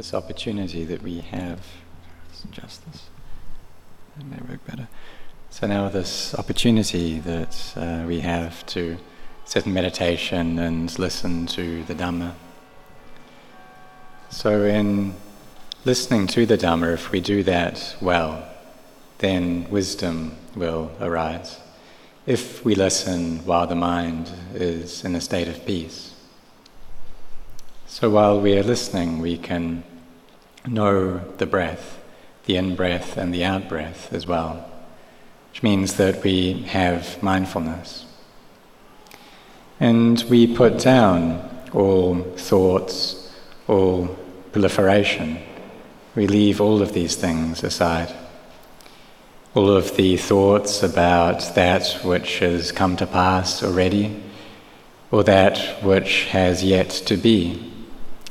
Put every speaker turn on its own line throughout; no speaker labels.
this opportunity that we have. Justice. That may work better. So now this opportunity that uh, we have to sit in meditation and listen to the Dhamma. So in listening to the Dhamma, if we do that well, then wisdom will arise. If we listen while the mind is in a state of peace. So while we are listening, we can know the breath, the in breath and the out breath as well, which means that we have mindfulness. And we put down all thoughts, all proliferation. We leave all of these things aside. All of the thoughts about that which has come to pass already, or that which has yet to be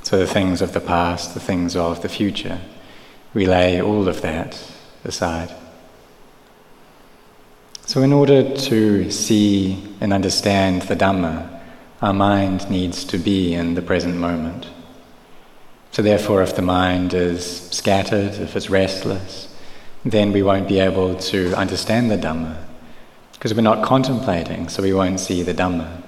so the things of the past, the things of the future, we lay all of that aside. So, in order to see and understand the Dhamma, our mind needs to be in the present moment. So, therefore, if the mind is scattered, if it's restless, then we won't be able to understand the Dhamma because we're not contemplating, so we won't see the Dhamma.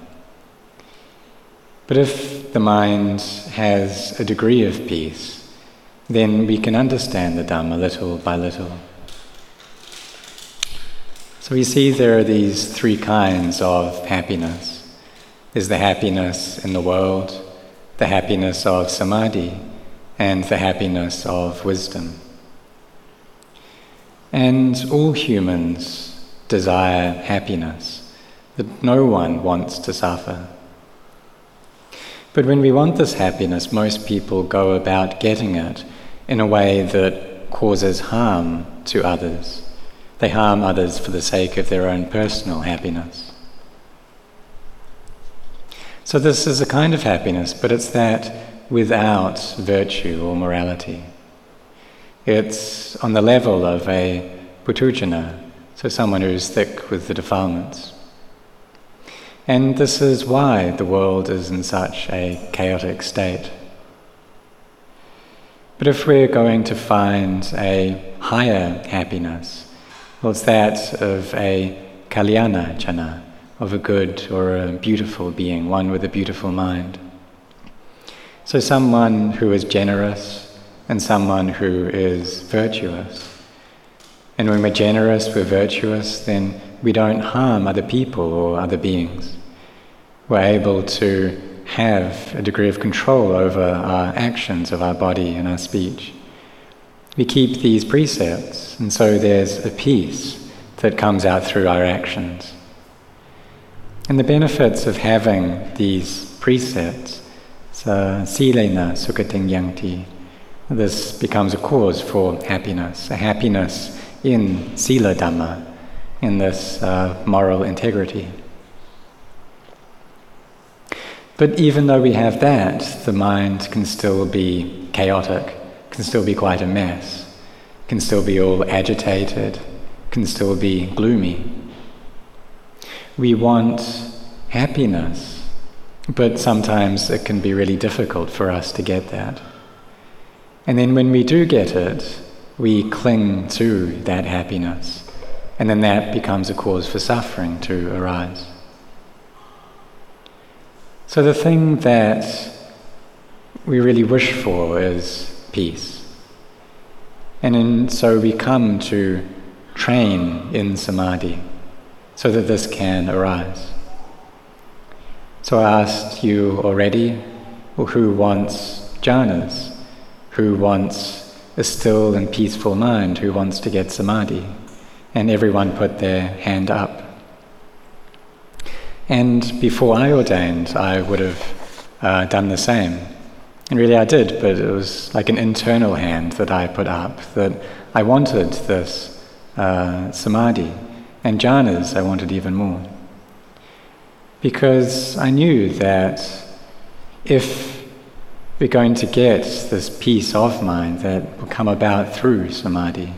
But if the mind has a degree of peace, then we can understand the Dhamma little by little. So we see there are these three kinds of happiness. There's the happiness in the world, the happiness of samadhi, and the happiness of wisdom. And all humans desire happiness, that no one wants to suffer. But when we want this happiness, most people go about getting it in a way that causes harm to others. They harm others for the sake of their own personal happiness. So, this is a kind of happiness, but it's that without virtue or morality. It's on the level of a puthujjana, so someone who's thick with the defilements. And this is why the world is in such a chaotic state. But if we're going to find a higher happiness, well, it's that of a kalyana jana, of a good or a beautiful being, one with a beautiful mind. So, someone who is generous and someone who is virtuous. And when we're generous, we're virtuous, then we don't harm other people or other beings. We're able to have a degree of control over our actions of our body and our speech. We keep these precepts, and so there's a peace that comes out through our actions. And the benefits of having these precepts, silena sukhating this becomes a cause for happiness, a happiness in sila dhamma, in this uh, moral integrity. But even though we have that, the mind can still be chaotic, can still be quite a mess, can still be all agitated, can still be gloomy. We want happiness, but sometimes it can be really difficult for us to get that. And then when we do get it, we cling to that happiness, and then that becomes a cause for suffering to arise. So, the thing that we really wish for is peace. And in, so we come to train in samadhi so that this can arise. So I asked you already who wants jhanas, who wants a still and peaceful mind, who wants to get samadhi. And everyone put their hand up. And before I ordained, I would have uh, done the same. And really, I did, but it was like an internal hand that I put up that I wanted this uh, samadhi. And jhanas, I wanted even more. Because I knew that if we're going to get this peace of mind that will come about through samadhi,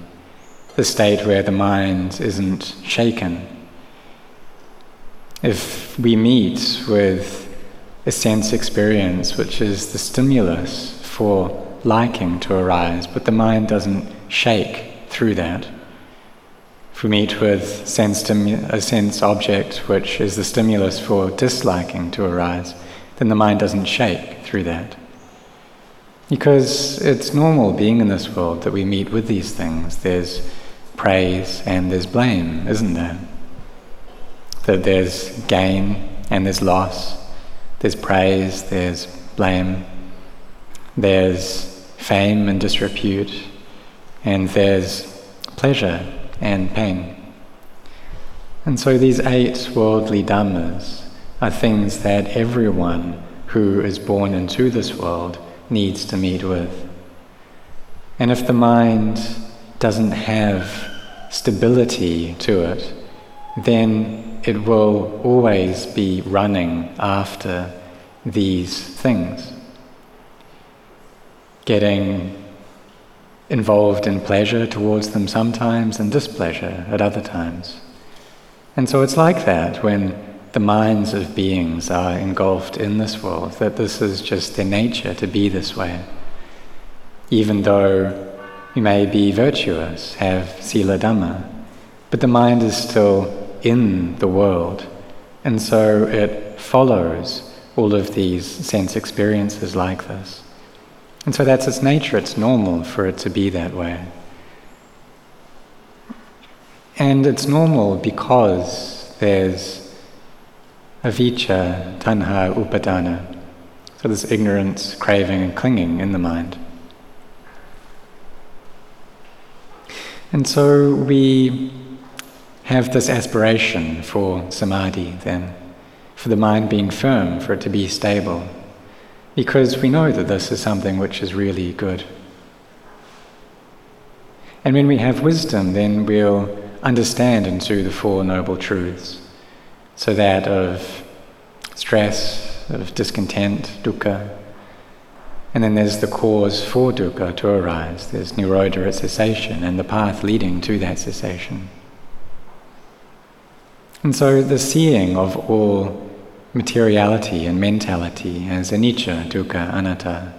the state where the mind isn't shaken, if we meet with a sense experience which is the stimulus for liking to arise, but the mind doesn't shake through that. If we meet with sense stimu- a sense object which is the stimulus for disliking to arise, then the mind doesn't shake through that. Because it's normal being in this world that we meet with these things. There's praise and there's blame, isn't there? That there's gain and there's loss, there's praise, there's blame, there's fame and disrepute, and there's pleasure and pain. And so these eight worldly dhammas are things that everyone who is born into this world needs to meet with. And if the mind doesn't have stability to it, then it will always be running after these things. Getting involved in pleasure towards them sometimes and displeasure at other times. And so it's like that when the minds of beings are engulfed in this world, that this is just their nature to be this way. Even though you may be virtuous, have sila dhamma, but the mind is still in the world, and so it follows all of these sense experiences like this. And so that's its nature, it's normal for it to be that way. And it's normal because there's avijja, tanha, upadana. So there's ignorance, craving, and clinging in the mind. And so we have this aspiration for samadhi then, for the mind being firm, for it to be stable, because we know that this is something which is really good. And when we have wisdom, then we'll understand and into the Four Noble Truths. So that of stress, of discontent, dukkha. And then there's the cause for dukkha to arise. There's nirodha at cessation and the path leading to that cessation. And so the seeing of all materiality and mentality as anicca, dukkha, anatta,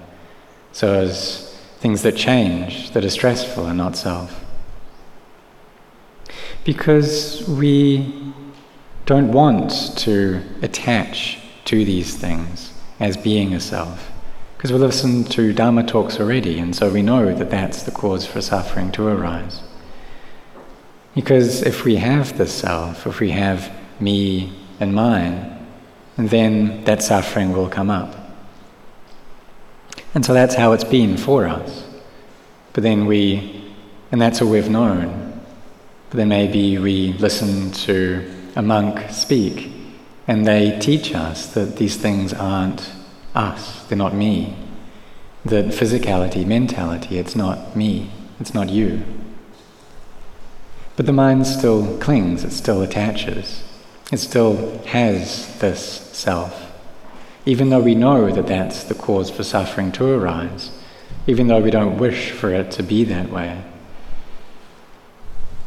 so as things that change, that are stressful and not self. Because we don't want to attach to these things as being a self. Because we've listened to Dharma talks already, and so we know that that's the cause for suffering to arise. Because if we have the self, if we have me and mine, then that suffering will come up. And so that's how it's been for us. But then we, and that's all we've known. But then maybe we listen to a monk speak, and they teach us that these things aren't us, they're not me. That physicality, mentality, it's not me, it's not you. But the mind still clings, it still attaches, it still has this self. Even though we know that that's the cause for suffering to arise, even though we don't wish for it to be that way.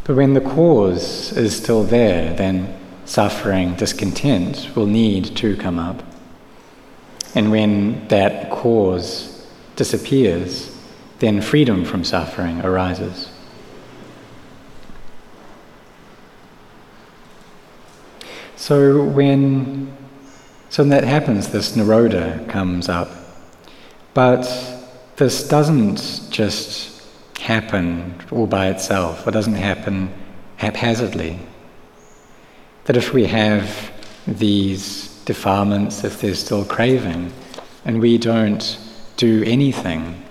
But when the cause is still there, then suffering, discontent will need to come up. And when that cause disappears, then freedom from suffering arises. So when so when that happens, this nirodha comes up. But this doesn't just happen all by itself. It doesn't happen haphazardly that if we have these defilements, if there's still craving, and we don't do anything,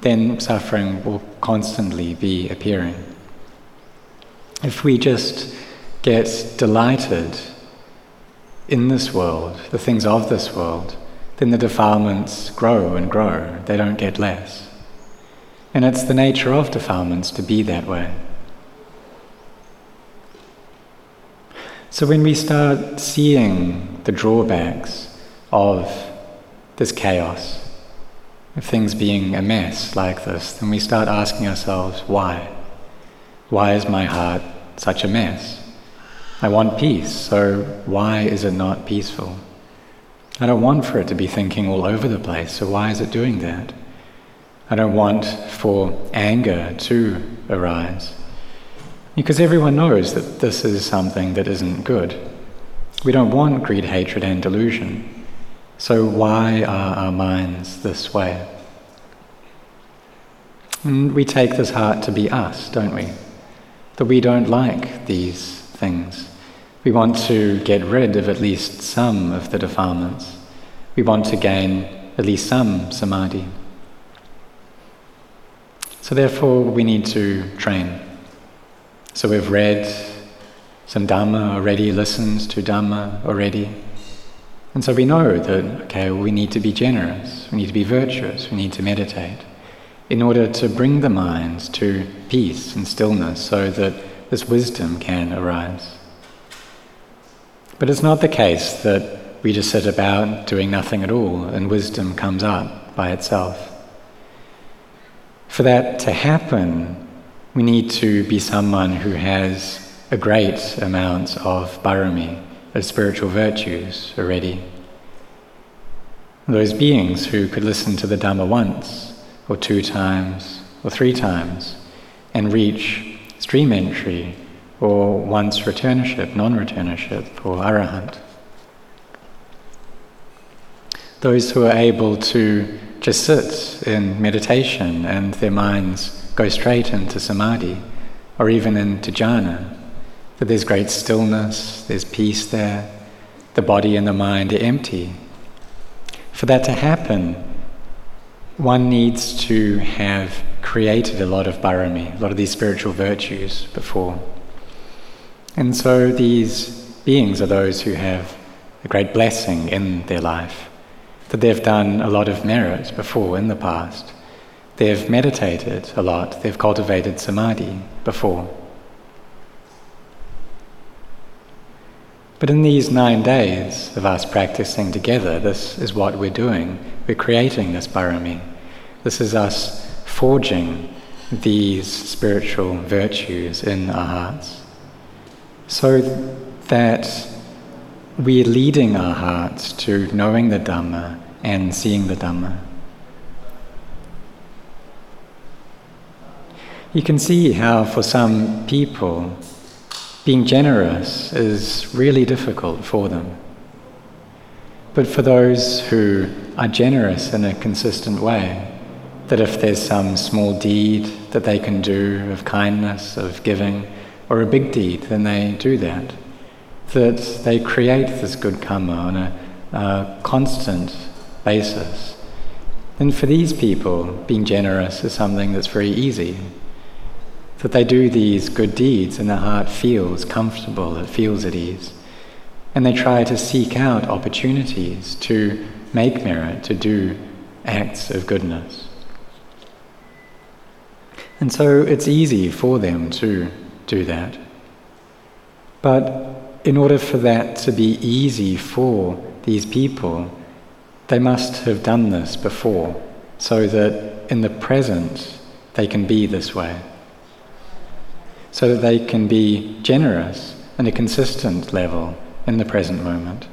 then suffering will constantly be appearing. If we just get delighted in this world, the things of this world, then the defilements grow and grow, they don't get less. And it's the nature of defilements to be that way. So when we start seeing the drawbacks of this chaos, of things being a mess like this, then we start asking ourselves, why? Why is my heart such a mess? I want peace, so why is it not peaceful? I don't want for it to be thinking all over the place, so why is it doing that? I don't want for anger to arise. Because everyone knows that this is something that isn't good. We don't want greed, hatred, and delusion. So, why are our minds this way? And we take this heart to be us, don't we? That we don't like these things. We want to get rid of at least some of the defilements. We want to gain at least some samadhi. So, therefore, we need to train. So, we've read some Dhamma already, listened to Dhamma already. And so we know that, okay, we need to be generous, we need to be virtuous, we need to meditate in order to bring the mind to peace and stillness so that this wisdom can arise. But it's not the case that we just sit about doing nothing at all and wisdom comes up by itself. For that to happen, we need to be someone who has a great amount of barami, of spiritual virtues already. Those beings who could listen to the Dhamma once, or two times, or three times, and reach stream entry, or once returnership, non returnership, or arahant. Those who are able to just sit in meditation and their minds go straight into samadhi or even into jhana. That there's great stillness, there's peace there, the body and the mind are empty. For that to happen, one needs to have created a lot of barami, a lot of these spiritual virtues before. And so these beings are those who have a great blessing in their life that they've done a lot of merit before in the past. They've meditated a lot, they've cultivated samadhi before. But in these nine days of us practicing together, this is what we're doing. We're creating this barami. This is us forging these spiritual virtues in our hearts. So that we're leading our hearts to knowing the Dhamma and seeing the Dhamma. You can see how, for some people, being generous is really difficult for them. But for those who are generous in a consistent way, that if there's some small deed that they can do of kindness, of giving, or a big deed, then they do that that they create this good karma on a, a constant basis. And for these people, being generous is something that's very easy. That they do these good deeds and their heart feels comfortable, it feels at ease. And they try to seek out opportunities to make merit, to do acts of goodness. And so it's easy for them to do that. But in order for that to be easy for these people, they must have done this before, so that in the present they can be this way. So that they can be generous in a consistent level in the present moment.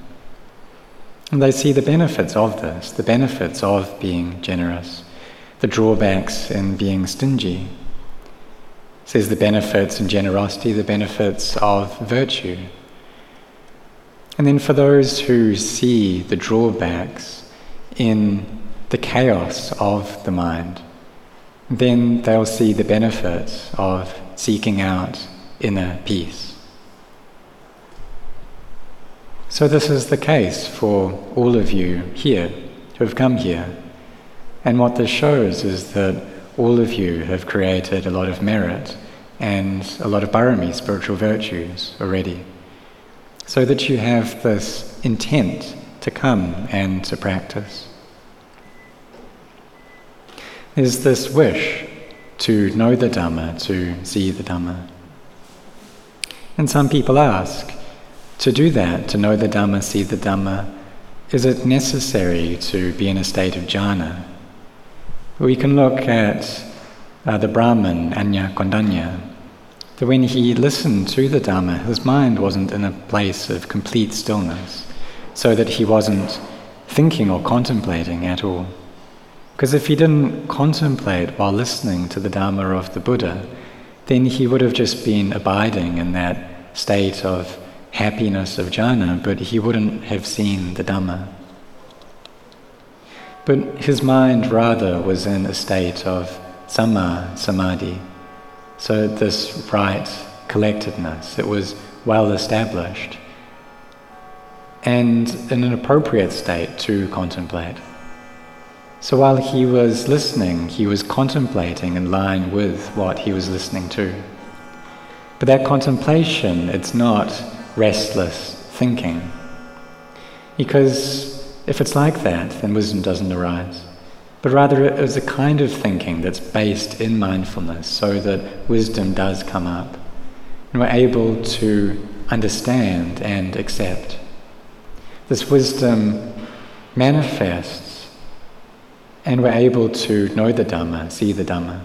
And they see the benefits of this, the benefits of being generous, the drawbacks in being stingy. Says the benefits in generosity, the benefits of virtue, and then for those who see the drawbacks in the chaos of the mind, then they'll see the benefits of seeking out inner peace. So, this is the case for all of you here who have come here. And what this shows is that all of you have created a lot of merit and a lot of barami, spiritual virtues, already so that you have this intent to come and to practice. There's this wish to know the Dhamma, to see the Dhamma. And some people ask, to do that, to know the Dhamma, see the Dhamma, is it necessary to be in a state of jhana? We can look at uh, the Brahmin, Añña Koṇḍañña, that when he listened to the Dhamma, his mind wasn't in a place of complete stillness, so that he wasn't thinking or contemplating at all. Because if he didn't contemplate while listening to the Dharma of the Buddha, then he would have just been abiding in that state of happiness of jhana, but he wouldn't have seen the Dhamma. But his mind rather was in a state of samma samadhi, so this right collectedness, it was well established and in an appropriate state to contemplate. So while he was listening, he was contemplating in line with what he was listening to. But that contemplation, it's not restless thinking. Because if it's like that, then wisdom doesn't arise. But rather, it is a kind of thinking that's based in mindfulness so that wisdom does come up. And we're able to understand and accept. This wisdom manifests and we're able to know the Dhamma, see the Dhamma.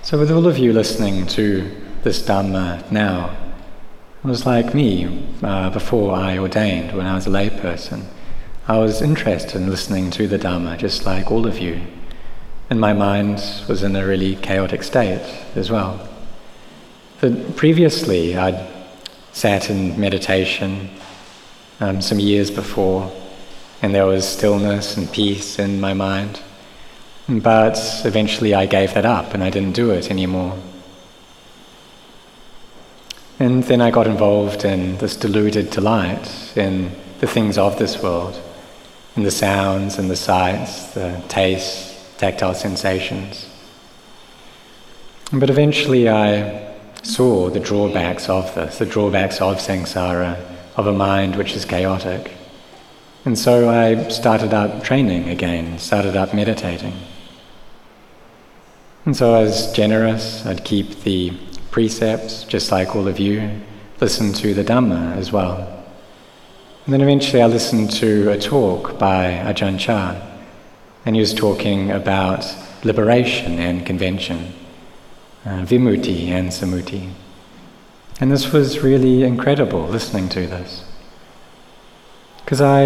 So, with all of you listening to this Dhamma now, it was like me uh, before I ordained when I was a layperson. I was interested in listening to the Dhamma just like all of you. And my mind was in a really chaotic state as well. But previously, I'd sat in meditation um, some years before, and there was stillness and peace in my mind. But eventually I gave that up and I didn't do it anymore. And then I got involved in this deluded delight in the things of this world, in the sounds and the sights, the tastes, tactile sensations. But eventually I saw the drawbacks of this, the drawbacks of samsara, of a mind which is chaotic. And so I started up training again, started up meditating. And so I was generous, I'd keep the precepts, just like all of you, listen to the Dhamma as well. And then eventually I listened to a talk by Ajahn Chah, and he was talking about liberation and convention, uh, vimutti and sammuti. And this was really incredible listening to this. Because I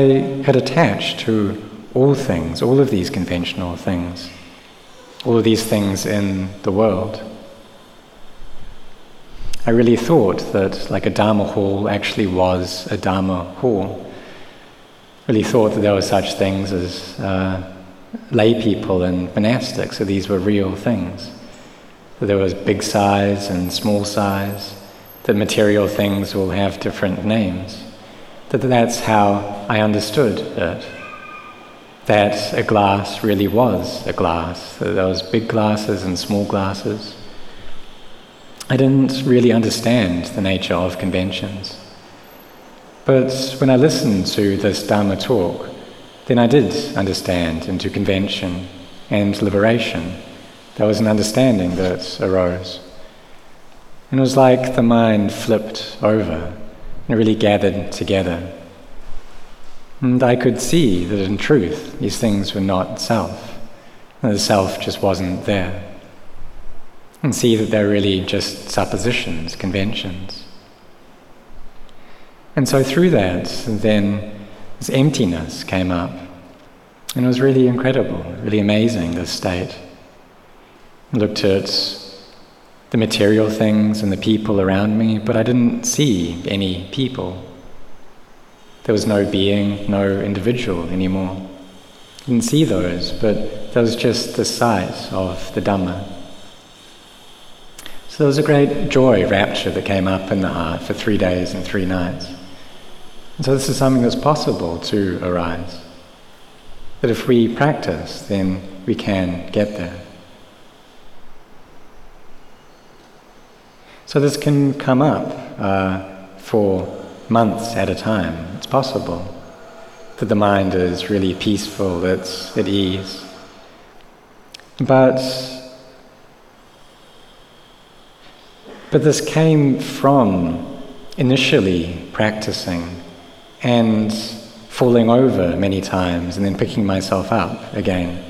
had attached to all things, all of these conventional things, all of these things in the world. I really thought that like a Dharma hall actually was a Dharma hall. Really thought that there were such things as uh, lay people and monastics, so these were real things. That there was big size and small size, that material things will have different names. That that's how I understood it. That a glass really was a glass. There was big glasses and small glasses. I didn't really understand the nature of conventions. But when I listened to this Dharma talk, then I did understand into convention and liberation. There was an understanding that arose. And it was like the mind flipped over and really gathered together. And I could see that in truth, these things were not self. And the self just wasn't there. And see that they're really just suppositions, conventions. And so through that, then this emptiness came up. And it was really incredible, really amazing, this state. I looked at the material things and the people around me, but I didn't see any people. There was no being, no individual anymore. I didn't see those, but there was just the sight of the Dhamma. So there was a great joy, rapture that came up in the heart for three days and three nights. And so this is something that's possible to arise. That if we practice, then we can get there. So this can come up uh, for months at a time. It's possible that the mind is really peaceful, it's at ease. But but this came from initially practicing and falling over many times and then picking myself up again.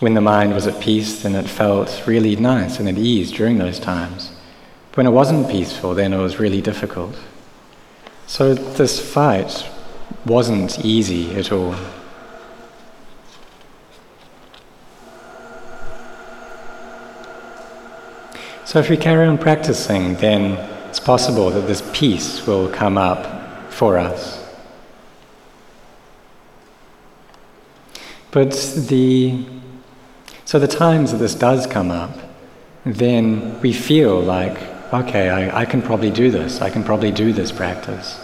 When the mind was at peace, then it felt really nice and at ease during those times. When it wasn't peaceful, then it was really difficult. So, this fight wasn't easy at all. So if we carry on practicing, then it's possible that this peace will come up for us. But the so the times that this does come up, then we feel like, okay, I, I can probably do this, I can probably do this practice.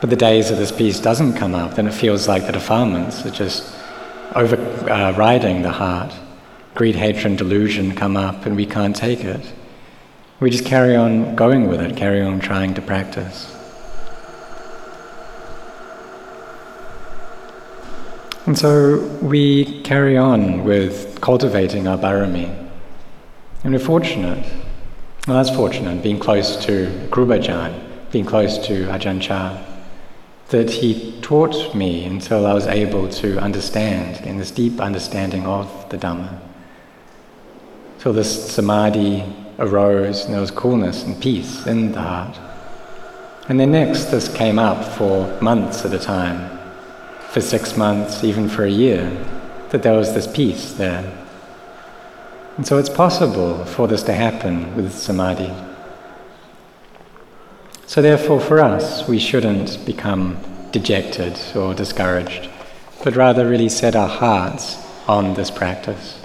But the days that this peace doesn't come up, then it feels like the defilements are just overriding uh, the heart. Greed, hatred, and delusion come up, and we can't take it. We just carry on going with it, carry on trying to practice. And so we carry on with cultivating our barami. And we're fortunate, well, that's fortunate, in being close to Krubajan, being close to Ajahn Chah, that he taught me until I was able to understand, in this deep understanding of the Dhamma. So this samadhi arose and there was coolness and peace in the heart. And then next, this came up for months at a time, for six months, even for a year, that there was this peace there. And so it's possible for this to happen with samadhi. So, therefore, for us, we shouldn't become dejected or discouraged, but rather really set our hearts on this practice.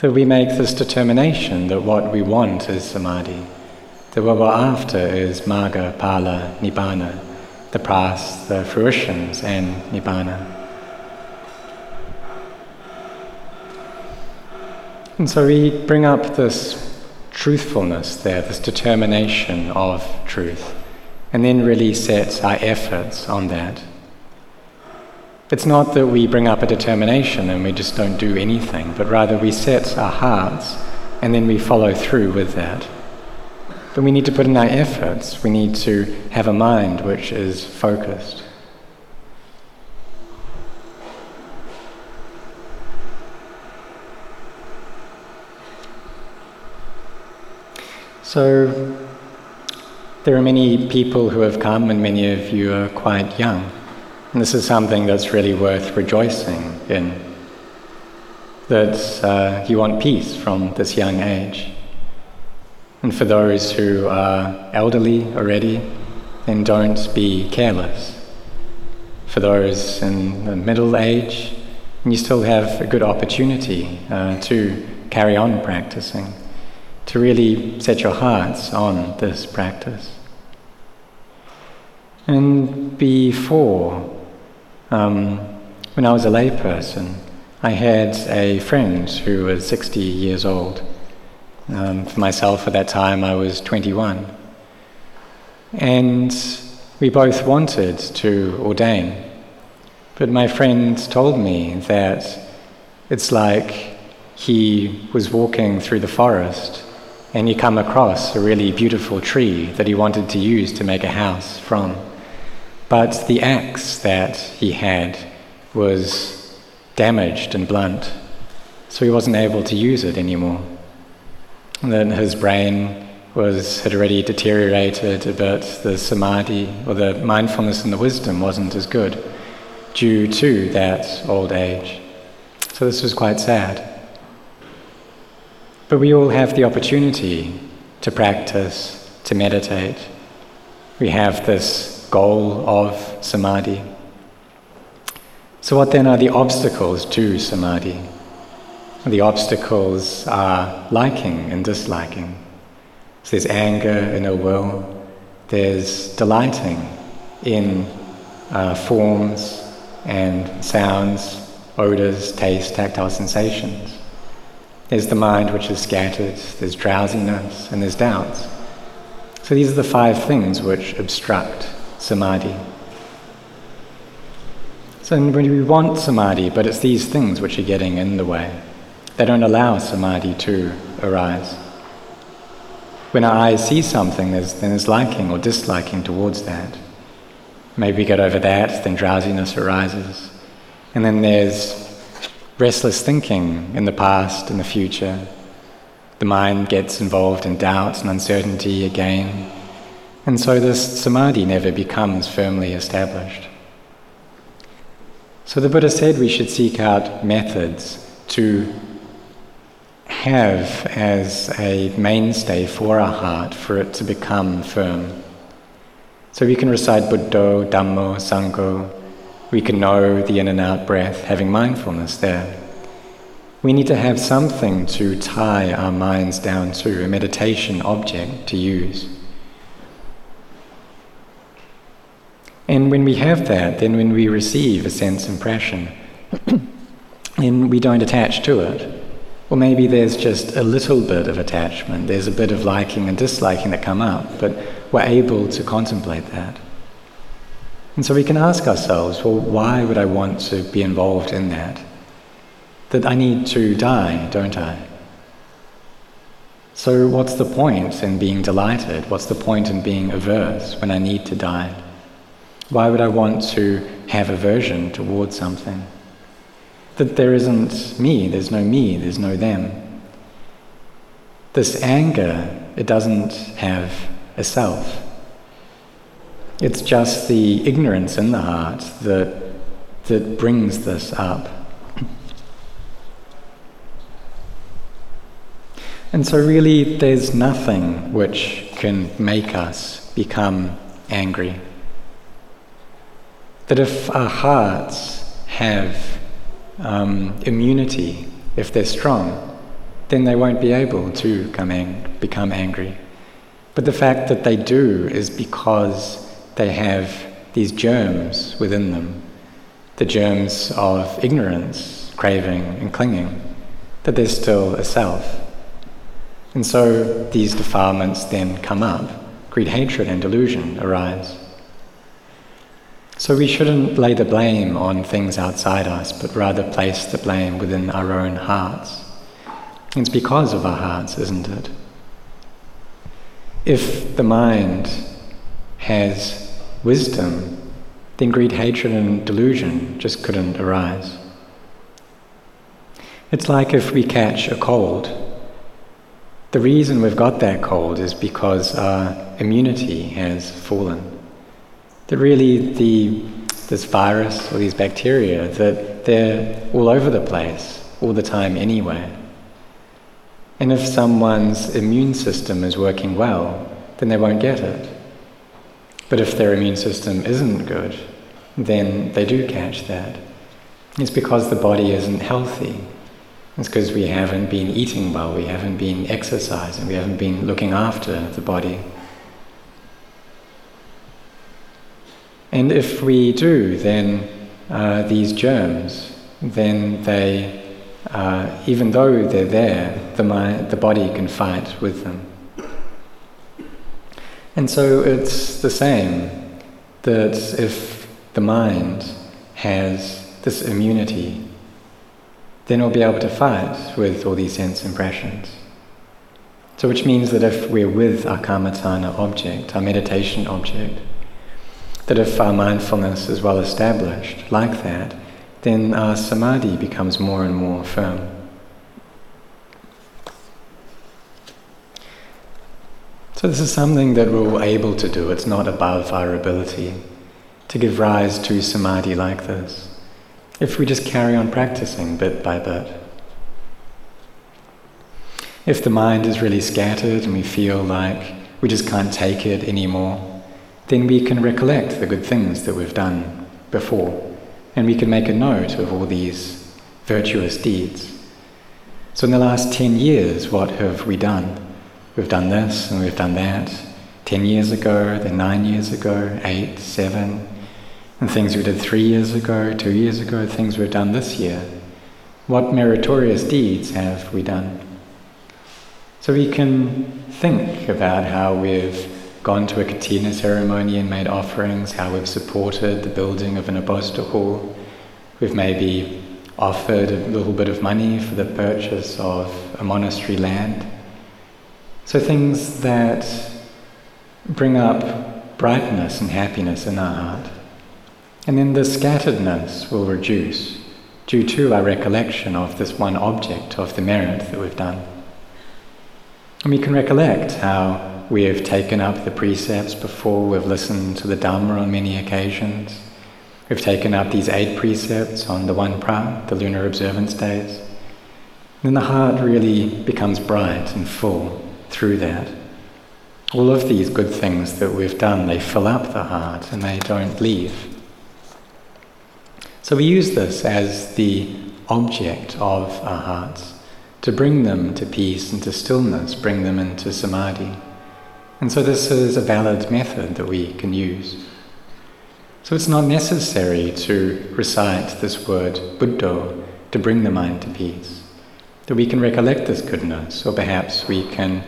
So we make this determination that what we want is samadhi, that what we're after is magga, phala, nibbana, the paths, the fruitions, and nibbana. And so we bring up this truthfulness there, this determination of truth, and then really set our efforts on that. It's not that we bring up a determination and we just don't do anything, but rather we set our hearts and then we follow through with that. But we need to put in our efforts, we need to have a mind which is focused. So, there are many people who have come, and many of you are quite young. And this is something that's really worth rejoicing in. That uh, you want peace from this young age. And for those who are elderly already, then don't be careless. For those in the middle age, you still have a good opportunity uh, to carry on practicing, to really set your hearts on this practice. And before um, when I was a layperson, I had a friend who was 60 years old. Um, for myself, at that time, I was 21. And we both wanted to ordain. But my friend told me that it's like he was walking through the forest and he come across a really beautiful tree that he wanted to use to make a house from. But the axe that he had was damaged and blunt, so he wasn't able to use it anymore. And then his brain was had already deteriorated a bit. The samadhi or the mindfulness and the wisdom wasn't as good due to that old age. So this was quite sad. But we all have the opportunity to practice, to meditate. We have this goal of samadhi. So, what then are the obstacles to samadhi? The obstacles are liking and disliking. So, there's anger and ill will, there's delighting in uh, forms and sounds, odors, taste, tactile sensations. There's the mind which is scattered, there's drowsiness, and there's doubts. So these are the five things which obstruct samadhi. So we want samadhi, but it's these things which are getting in the way. They don't allow samadhi to arise. When our eyes see something, there's, then there's liking or disliking towards that. Maybe we get over that, then drowsiness arises. And then there's restless thinking in the past and the future. The mind gets involved in doubts and uncertainty again And so this samadhi never becomes firmly established. So the Buddha said we should seek out methods to have as a mainstay for our heart, for it to become firm. So we can recite Buddha, Dhammo, Sangho. We can know the in and out breath, having mindfulness there. We need to have something to tie our minds down to, a meditation object to use. And when we have that, then when we receive a sense impression, then we don't attach to it, or maybe there's just a little bit of attachment, there's a bit of liking and disliking that come up, but we're able to contemplate that. And so we can ask ourselves, well, why would I want to be involved in that? That I need to die, don't I? So, what's the point in being delighted? What's the point in being averse when I need to die? Why would I want to have aversion towards something? That there isn't me, there's no me, there's no them. This anger, it doesn't have a self. It's just the ignorance in the heart that, that brings this up. And so, really, there's nothing which can make us become angry that if our hearts have um, immunity, if they're strong, then they won't be able to ang- become angry. But the fact that they do is because they have these germs within them the germs of ignorance, craving, and clinging, that there's still a self. And so these defilements then come up, greed, hatred, and delusion arise. So we shouldn't lay the blame on things outside us, but rather place the blame within our own hearts. It's because of our hearts, isn't it? If the mind has wisdom, then greed, hatred, and delusion just couldn't arise. It's like if we catch a cold. The reason we've got that cold is because our immunity has fallen that really the, this virus or these bacteria, that they're all over the place all the time anyway. And if someone's immune system is working well, then they won't get it. But if their immune system isn't good, then they do catch that. It's because the body isn't healthy. It's because we haven't been eating well, we haven't been exercising, we haven't been looking after the body. And if we do, then uh, these germs, then they, uh, even though they're there, the, mind, the body can fight with them. And so it's the same that if the mind has this immunity, then it'll be able to fight with all these sense impressions. So, which means that if we're with our kammatthana object, our meditation object, that if our mindfulness is well established like that, then our samadhi becomes more and more firm. So, this is something that we're able to do. It's not above our ability to give rise to samadhi like this if we just carry on practicing bit by bit. If the mind is really scattered and we feel like we just can't take it anymore, then we can recollect the good things that we've done before, and we can make a note of all these virtuous deeds. So, in the last 10 years, what have we done? We've done this and we've done that. 10 years ago, then 9 years ago, 8, 7, and things we did 3 years ago, 2 years ago, things we've done this year. What meritorious deeds have we done? So we can think about how we've gone to a kathina ceremony and made offerings, how we've supported the building of an Uposatha hall. We've maybe offered a little bit of money for the purchase of a monastery land. So things that bring up brightness and happiness in our heart. And then the scatteredness will reduce due to our recollection of this one object of the merit that we've done. And we can recollect how we have taken up the precepts before, we've listened to the Dhamma on many occasions. We've taken up these eight precepts on the wan phra, the lunar observance days. And Then the heart really becomes bright and full through that. All of these good things that we've done, they fill up the heart and they don't leave. So we use this as the object of our hearts, to bring them to peace and to stillness, bring them into samadhi. And so this is a valid method that we can use. So it's not necessary to recite this word Buddha to bring the mind to peace. That we can recollect this goodness, or perhaps we can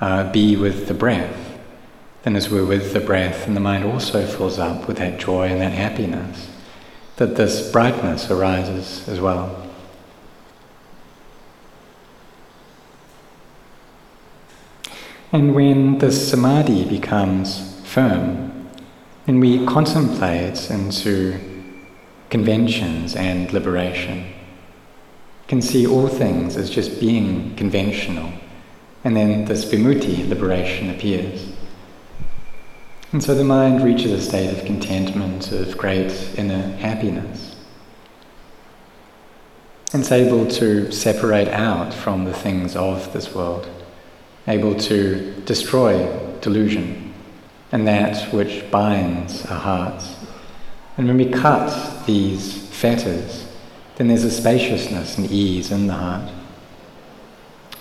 uh, be with the breath. Then, as we're with the breath, and the mind also fills up with that joy and that happiness, that this brightness arises as well. And when the samadhi becomes firm, then we contemplate into conventions and liberation, can see all things as just being conventional, and then this vimutti, liberation, appears. And so the mind reaches a state of contentment, of great inner happiness. And It's able to separate out from the things of this world able to destroy delusion and that which binds our hearts. And when we cut these fetters, then there's a spaciousness and ease in the heart.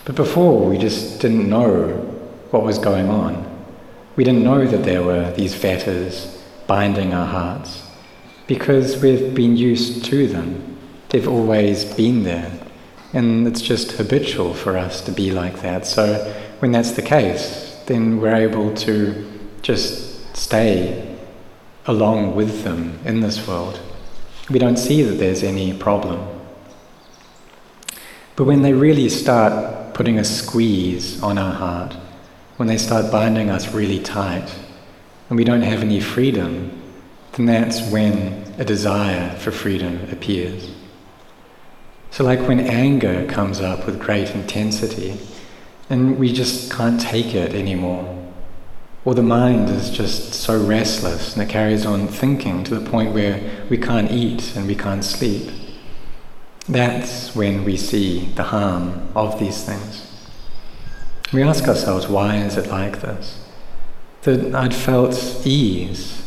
But before, we just didn't know what was going on. We didn't know that there were these fetters binding our hearts because we've been used to them. They've always been there. And it's just habitual for us to be like that. So when that's the case, then we're able to just stay along with them in this world. We don't see that there's any problem. But when they really start putting a squeeze on our heart, when they start binding us really tight, and we don't have any freedom, then that's when a desire for freedom appears. So, like when anger comes up with great intensity, and we just can't take it anymore. Or the mind is just so restless and it carries on thinking to the point where we can't eat and we can't sleep. That's when we see the harm of these things. We ask ourselves, why is it like this? That I'd felt ease,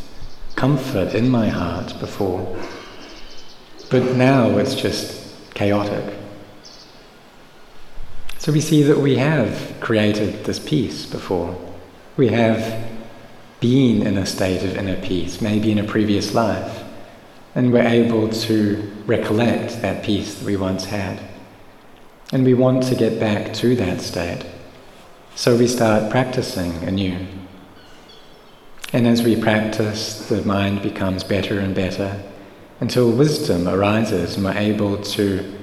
comfort in my heart before, but now it's just chaotic. So we see that we have created this peace before. We have been in a state of inner peace, maybe in a previous life, and we're able to recollect that peace that we once had. And we want to get back to that state. So we start practicing anew. And as we practice, the mind becomes better and better until wisdom arises and we're able to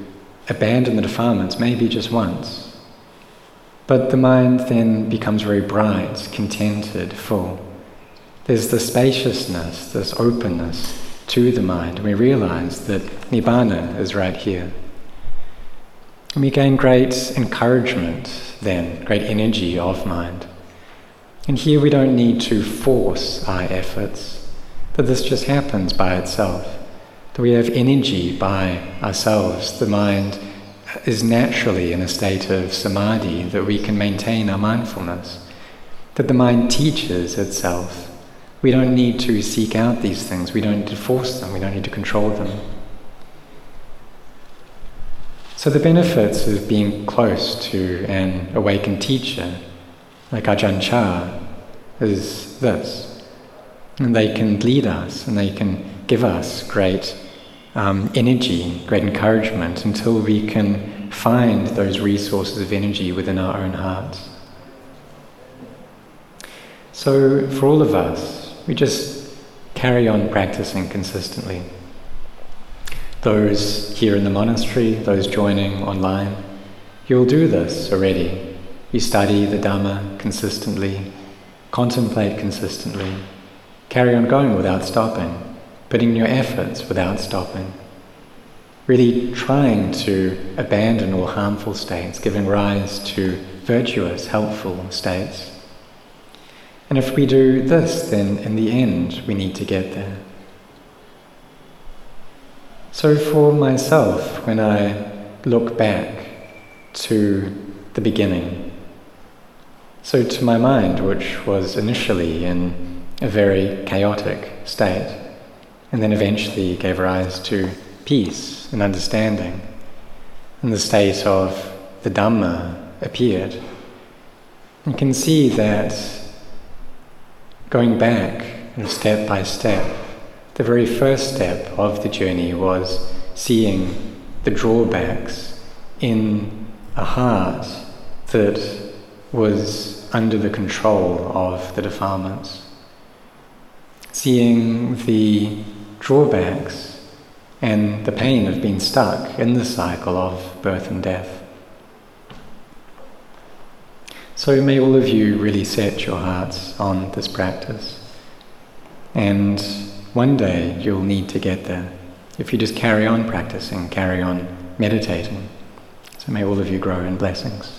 abandon the defilements maybe just once but the mind then becomes very bright, contented, full. There's the spaciousness, this openness to the mind. We realize that Nibbana is right here. And we gain great encouragement then, great energy of mind. And here we don't need to force our efforts, that this just happens by itself. That we have energy by ourselves. The mind is naturally in a state of samadhi, that we can maintain our mindfulness, that the mind teaches itself. We don't need to seek out these things, we don't need to force them, we don't need to control them. So, the benefits of being close to an awakened teacher, like Ajahn Chah, is this. And they can lead us and they can give us great um, energy, great encouragement until we can find those resources of energy within our own hearts. So, for all of us, we just carry on practicing consistently. Those here in the monastery, those joining online, you'll do this already. You study the Dhamma consistently, contemplate consistently, carry on going without stopping putting your efforts without stopping. Really trying to abandon all harmful states, giving rise to virtuous, helpful states. And if we do this, then in the end, we need to get there. So, for myself, when I look back to the beginning, so to my mind, which was initially in a very chaotic state, and then eventually gave rise to peace and understanding, and the state of the Dhamma appeared, you can see that going back step by step, the very first step of the journey was seeing the drawbacks in a heart that was under the control of the defilements. Seeing the drawbacks and the pain of being stuck in the cycle of birth and death. So may all of you really set your hearts on this practice. And one day you'll need to get there if you just carry on practicing, carry on meditating. So may all of you grow in blessings.